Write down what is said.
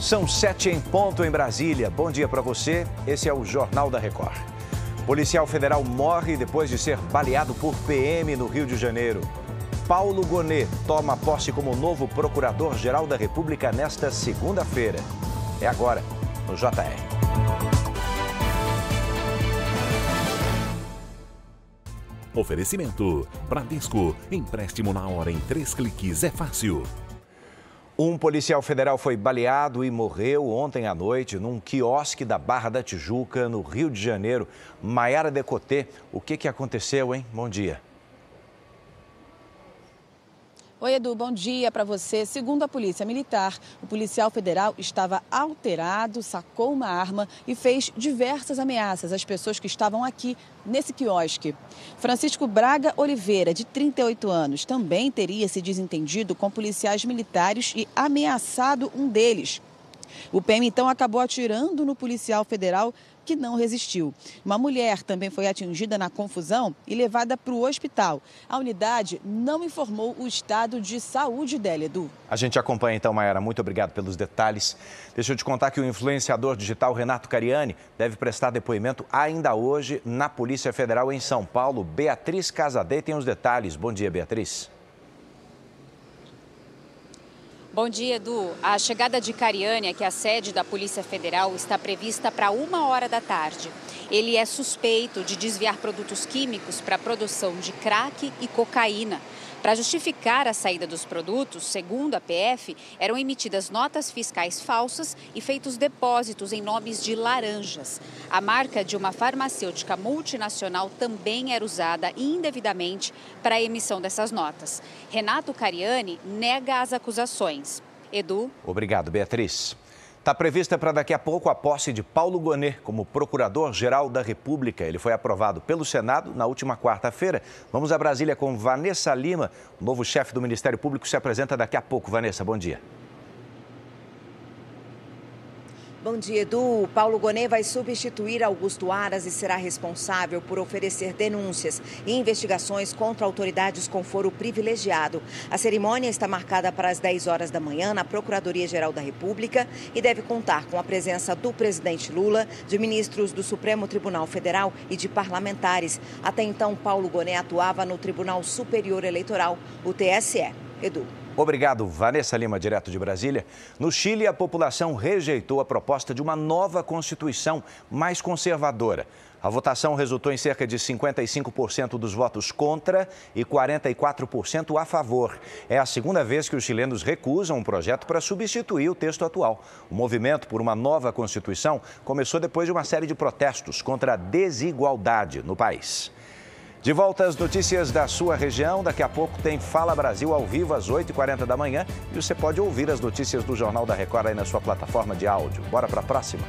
São sete em ponto em Brasília. Bom dia para você. Esse é o Jornal da Record. Policial federal morre depois de ser baleado por PM no Rio de Janeiro. Paulo Gonet toma posse como novo procurador-geral da República nesta segunda-feira. É agora, no JR. Oferecimento: Bradesco. Empréstimo na hora em três cliques é fácil. Um policial federal foi baleado e morreu ontem à noite num quiosque da Barra da Tijuca, no Rio de Janeiro. Maiara Decotê, o que, que aconteceu, hein? Bom dia. Oi, Edu, bom dia para você. Segundo a Polícia Militar, o policial federal estava alterado, sacou uma arma e fez diversas ameaças às pessoas que estavam aqui nesse quiosque. Francisco Braga Oliveira, de 38 anos, também teria se desentendido com policiais militares e ameaçado um deles. O PM então acabou atirando no policial federal que não resistiu. Uma mulher também foi atingida na confusão e levada para o hospital. A unidade não informou o estado de saúde dela, Edu. A gente acompanha então, Mayara. Muito obrigado pelos detalhes. Deixa eu te contar que o influenciador digital Renato Cariani deve prestar depoimento ainda hoje na Polícia Federal em São Paulo. Beatriz Casadei tem os detalhes. Bom dia, Beatriz. Bom dia, Edu. A chegada de Cariani, que é a sede da Polícia Federal, está prevista para uma hora da tarde. Ele é suspeito de desviar produtos químicos para a produção de crack e cocaína. Para justificar a saída dos produtos, segundo a PF, eram emitidas notas fiscais falsas e feitos depósitos em nomes de laranjas. A marca de uma farmacêutica multinacional também era usada indevidamente para a emissão dessas notas. Renato Cariani nega as acusações. Edu. Obrigado, Beatriz. Está prevista para daqui a pouco a posse de Paulo Gonet como Procurador-Geral da República. Ele foi aprovado pelo Senado na última quarta-feira. Vamos a Brasília com Vanessa Lima. O novo chefe do Ministério Público se apresenta daqui a pouco. Vanessa, bom dia. Bom dia, Edu. Paulo Gonet vai substituir Augusto Aras e será responsável por oferecer denúncias e investigações contra autoridades com foro privilegiado. A cerimônia está marcada para as 10 horas da manhã na Procuradoria-Geral da República e deve contar com a presença do presidente Lula, de ministros do Supremo Tribunal Federal e de parlamentares. Até então, Paulo Gonet atuava no Tribunal Superior Eleitoral, o TSE. Edu. Obrigado, Vanessa Lima, direto de Brasília. No Chile, a população rejeitou a proposta de uma nova Constituição mais conservadora. A votação resultou em cerca de 55% dos votos contra e 44% a favor. É a segunda vez que os chilenos recusam um projeto para substituir o texto atual. O movimento por uma nova Constituição começou depois de uma série de protestos contra a desigualdade no país. De volta às notícias da sua região. Daqui a pouco tem Fala Brasil ao vivo às 8h40 da manhã. E você pode ouvir as notícias do Jornal da Record aí na sua plataforma de áudio. Bora para a próxima?